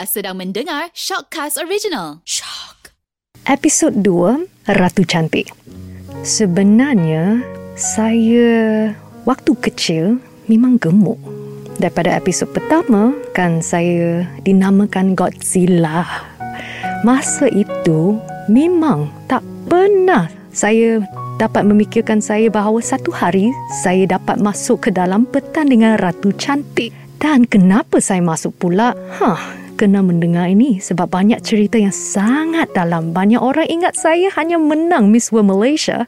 Anda sedang mendengar Shockcast Original. Shock. Episod 2 Ratu Cantik. Sebenarnya saya waktu kecil memang gemuk. Daripada episod pertama kan saya dinamakan Godzilla. Masa itu memang tak pernah saya dapat memikirkan saya bahawa satu hari saya dapat masuk ke dalam pertandingan Ratu Cantik. Dan kenapa saya masuk pula? Hah, kena mendengar ini sebab banyak cerita yang sangat dalam. Banyak orang ingat saya hanya menang Miss World Malaysia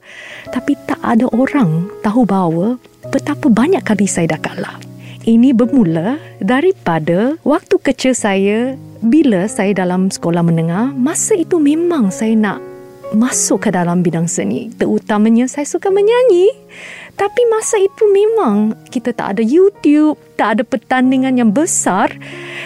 tapi tak ada orang tahu bahawa betapa banyak kali saya dah kalah. Ini bermula daripada waktu kecil saya bila saya dalam sekolah menengah, masa itu memang saya nak masuk ke dalam bidang seni. Terutamanya saya suka menyanyi. Tapi masa itu memang kita tak ada YouTube, tak ada pertandingan yang besar.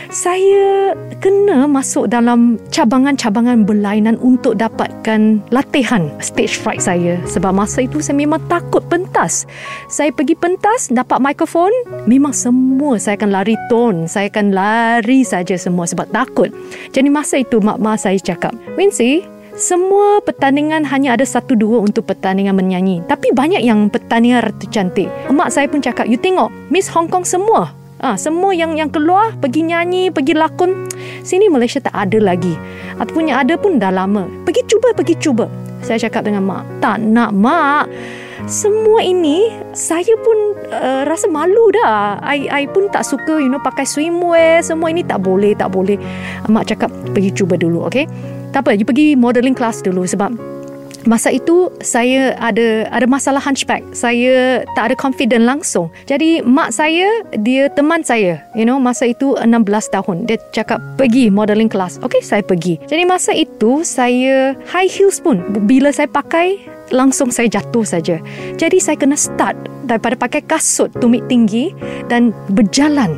Saya kena masuk dalam cabangan-cabangan berlainan untuk dapatkan latihan stage fright saya. Sebab masa itu saya memang takut pentas. Saya pergi pentas, dapat mikrofon, memang semua saya akan lari ton. Saya akan lari saja semua sebab takut. Jadi masa itu mak-mak saya cakap, Wincy, semua pertandingan hanya ada satu dua untuk pertandingan menyanyi. Tapi banyak yang pertandingan Ratu Cantik. Mak saya pun cakap, you tengok Miss Hong Kong semua. Ah, semua yang yang keluar pergi nyanyi, pergi lakon. Sini Malaysia tak ada lagi. Ataupun yang ada pun dah lama. Pergi cuba, pergi cuba. Saya cakap dengan mak, tak nak mak. Semua ini saya pun uh, rasa malu dah. I, I pun tak suka you know pakai swimwear. Semua ini tak boleh, tak boleh. Mak cakap pergi cuba dulu, okay? Tak apa, you pergi modeling class dulu sebab masa itu saya ada ada masalah hunchback. Saya tak ada confident langsung. Jadi mak saya dia teman saya. You know masa itu 16 tahun. Dia cakap pergi modeling class. Okay saya pergi. Jadi masa itu saya high heels pun bila saya pakai langsung saya jatuh saja. Jadi saya kena start daripada pakai kasut tumit tinggi dan berjalan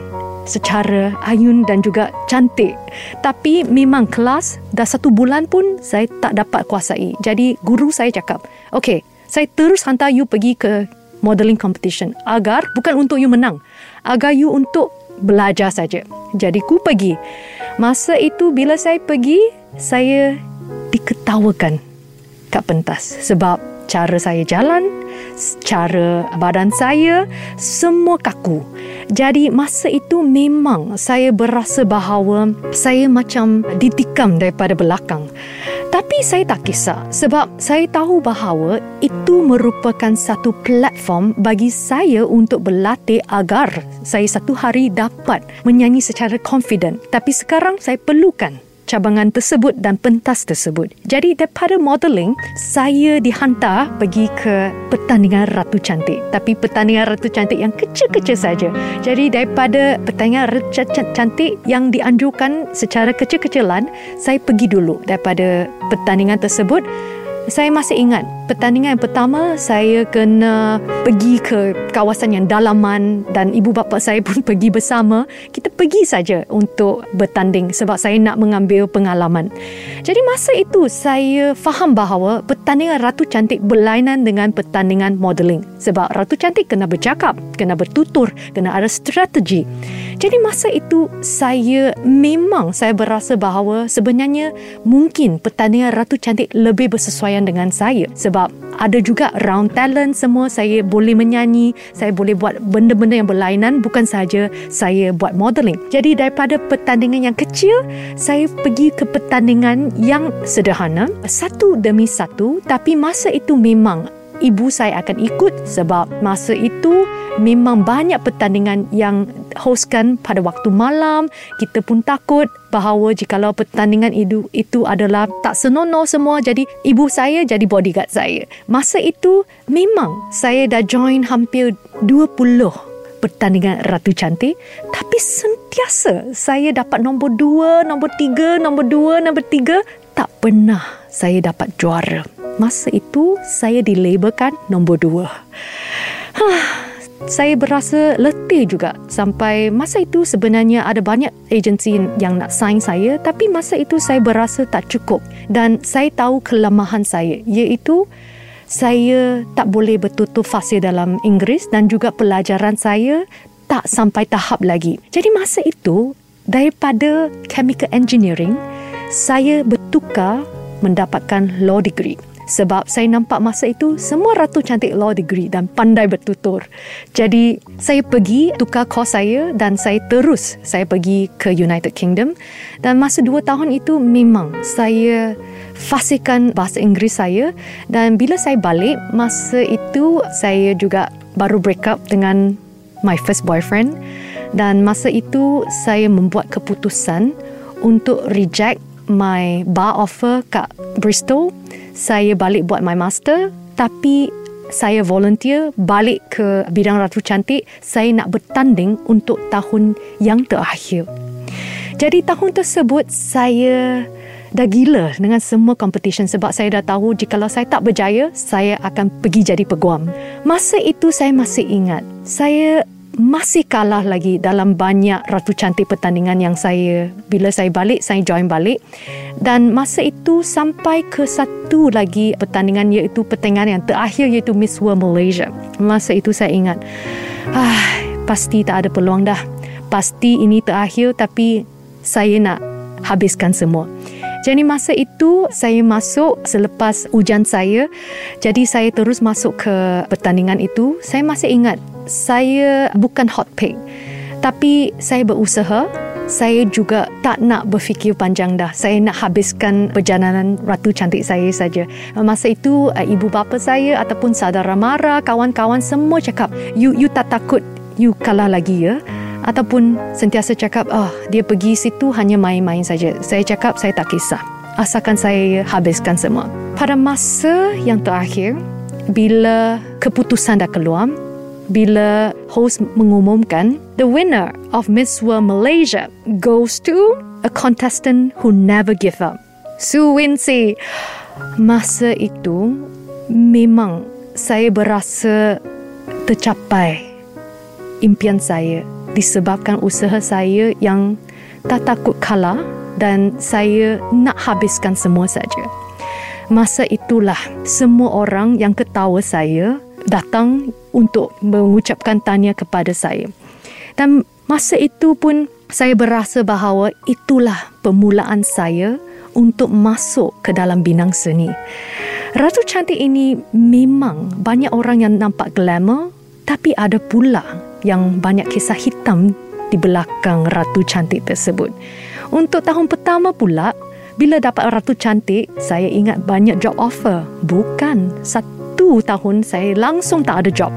secara ayun dan juga cantik. Tapi memang kelas dah satu bulan pun saya tak dapat kuasai. Jadi guru saya cakap, okay, saya terus hantar you pergi ke modeling competition agar bukan untuk you menang, agar you untuk belajar saja. Jadi ku pergi. Masa itu bila saya pergi, saya diketawakan kat pentas sebab cara saya jalan, cara badan saya semua kaku. Jadi masa itu memang saya berasa bahawa saya macam ditikam daripada belakang. Tapi saya tak kisah sebab saya tahu bahawa itu merupakan satu platform bagi saya untuk berlatih agar saya satu hari dapat menyanyi secara confident. Tapi sekarang saya perlukan cabangan tersebut dan pentas tersebut. Jadi daripada modeling, saya dihantar pergi ke pertandingan Ratu Cantik. Tapi pertandingan Ratu Cantik yang kecil-kecil saja. Jadi daripada pertandingan Ratu Cantik yang dianjurkan secara kecil-kecilan, saya pergi dulu daripada pertandingan tersebut saya masih ingat pertandingan yang pertama saya kena pergi ke kawasan yang dalaman dan ibu bapa saya pun pergi bersama. Kita pergi saja untuk bertanding sebab saya nak mengambil pengalaman. Jadi masa itu saya faham bahawa pertandingan Ratu Cantik berlainan dengan pertandingan modeling. Sebab Ratu Cantik kena bercakap, kena bertutur, kena ada strategi. Jadi masa itu saya memang saya berasa bahawa sebenarnya mungkin pertandingan Ratu Cantik lebih bersesuaian dengan saya sebab ada juga round talent semua saya boleh menyanyi, saya boleh buat benda-benda yang berlainan bukan saja saya buat modeling. Jadi daripada pertandingan yang kecil, saya pergi ke pertandingan yang sederhana, satu demi satu tapi masa itu memang ibu saya akan ikut sebab masa itu memang banyak pertandingan yang hostkan pada waktu malam. Kita pun takut bahawa jikalau pertandingan itu itu adalah tak senonoh semua jadi ibu saya jadi bodyguard saya. Masa itu memang saya dah join hampir 20 pertandingan Ratu Cantik tapi sentiasa saya dapat nombor 2, nombor 3, nombor 2, nombor 3 tak pernah saya dapat juara. Masa itu saya dilabelkan nombor dua. saya berasa letih juga sampai masa itu sebenarnya ada banyak agensi yang nak sign saya tapi masa itu saya berasa tak cukup dan saya tahu kelemahan saya iaitu saya tak boleh bertutur fasih dalam Inggeris dan juga pelajaran saya tak sampai tahap lagi. Jadi masa itu daripada chemical engineering saya bertukar mendapatkan law degree sebab saya nampak masa itu semua ratu cantik law degree dan pandai bertutur. Jadi saya pergi tukar kos saya dan saya terus saya pergi ke United Kingdom. Dan masa dua tahun itu memang saya fasihkan bahasa Inggeris saya. Dan bila saya balik masa itu saya juga baru break up dengan my first boyfriend. Dan masa itu saya membuat keputusan untuk reject my bar offer kat Bristol saya balik buat my master tapi saya volunteer balik ke bidang Ratu Cantik. Saya nak bertanding untuk tahun yang terakhir. Jadi tahun tersebut saya dah gila dengan semua competition sebab saya dah tahu jikalau saya tak berjaya saya akan pergi jadi peguam. Masa itu saya masih ingat. Saya masih kalah lagi dalam banyak ratu cantik pertandingan yang saya bila saya balik saya join balik dan masa itu sampai ke satu lagi pertandingan iaitu pertandingan yang terakhir iaitu Miss World Malaysia masa itu saya ingat ah pasti tak ada peluang dah pasti ini terakhir tapi saya nak habiskan semua jadi masa itu saya masuk selepas ujian saya. Jadi saya terus masuk ke pertandingan itu. Saya masih ingat saya bukan hot pick. Tapi saya berusaha. Saya juga tak nak berfikir panjang dah. Saya nak habiskan perjalanan Ratu Cantik saya saja. Masa itu eh, ibu bapa saya ataupun saudara mara, kawan-kawan semua cakap, "You you tak takut you kalah lagi ya?" ataupun sentiasa cakap oh dia pergi situ hanya main-main saja. Saya cakap saya tak kisah. Asalkan saya habiskan semua. Pada masa yang terakhir bila keputusan dah keluar bila host mengumumkan the winner of Miss World Malaysia goes to a contestant who never give up. Su Wincy. Masa itu memang saya berasa tercapai impian saya disebabkan usaha saya yang tak takut kalah dan saya nak habiskan semua saja. Masa itulah semua orang yang ketawa saya datang untuk mengucapkan tanya kepada saya. Dan masa itu pun saya berasa bahawa itulah permulaan saya untuk masuk ke dalam binang seni. Ratu cantik ini memang banyak orang yang nampak glamour tapi ada pula yang banyak kisah hitam di belakang Ratu Cantik tersebut. Untuk tahun pertama pula, bila dapat Ratu Cantik, saya ingat banyak job offer. Bukan satu tahun saya langsung tak ada job.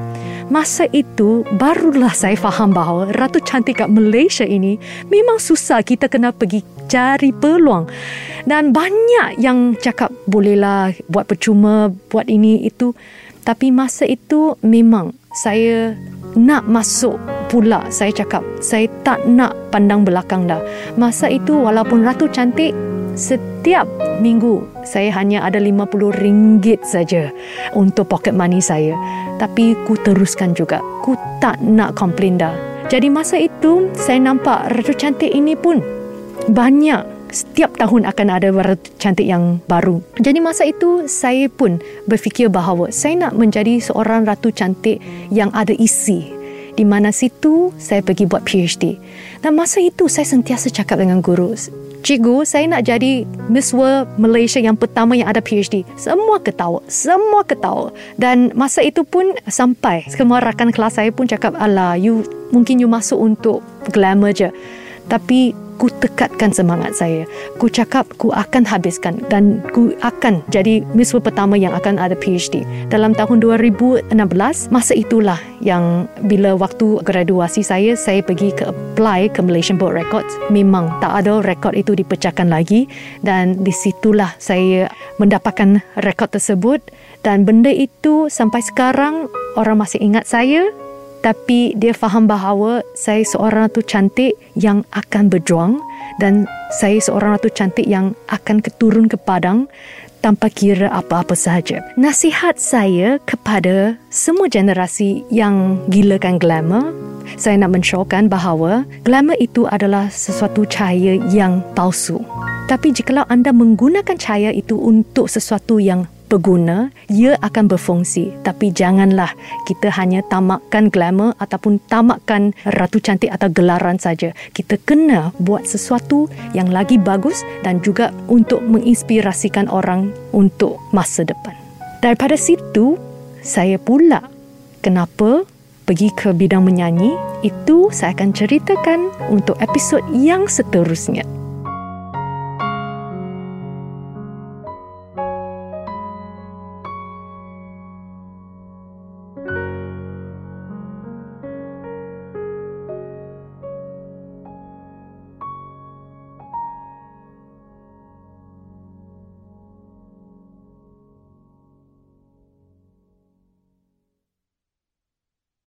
Masa itu, barulah saya faham bahawa Ratu Cantik kat Malaysia ini memang susah kita kena pergi cari peluang. Dan banyak yang cakap bolehlah buat percuma, buat ini, itu. Tapi masa itu memang saya nak masuk pula saya cakap saya tak nak pandang belakang dah masa itu walaupun ratu cantik setiap minggu saya hanya ada 50 ringgit saja untuk pocket money saya tapi ku teruskan juga ku tak nak komplain dah jadi masa itu saya nampak ratu cantik ini pun banyak setiap tahun akan ada ratu cantik yang baru. Jadi masa itu saya pun berfikir bahawa saya nak menjadi seorang ratu cantik yang ada isi. Di mana situ saya pergi buat PhD. Dan masa itu saya sentiasa cakap dengan guru, Cikgu, saya nak jadi Miss World Malaysia yang pertama yang ada PhD. Semua ketawa. Semua ketawa. Dan masa itu pun sampai semua rakan kelas saya pun cakap, Alah, you, mungkin you masuk untuk glamour je. Tapi ku tekatkan semangat saya. Ku cakap ku akan habiskan dan ku akan jadi World pertama yang akan ada PhD. Dalam tahun 2016, masa itulah yang bila waktu graduasi saya, saya pergi ke apply ke Malaysian Board Records. Memang tak ada rekod itu dipecahkan lagi dan di situlah saya mendapatkan rekod tersebut dan benda itu sampai sekarang orang masih ingat saya tapi dia faham bahawa saya seorang ratu cantik yang akan berjuang dan saya seorang ratu cantik yang akan keturun ke padang tanpa kira apa-apa sahaja. Nasihat saya kepada semua generasi yang gilakan glamour, saya nak mensyorkan bahawa glamour itu adalah sesuatu cahaya yang palsu. Tapi jikalau anda menggunakan cahaya itu untuk sesuatu yang berguna, ia akan berfungsi. Tapi janganlah kita hanya tamakkan glamour ataupun tamakkan ratu cantik atau gelaran saja. Kita kena buat sesuatu yang lagi bagus dan juga untuk menginspirasikan orang untuk masa depan. Daripada situ, saya pula kenapa pergi ke bidang menyanyi, itu saya akan ceritakan untuk episod yang seterusnya.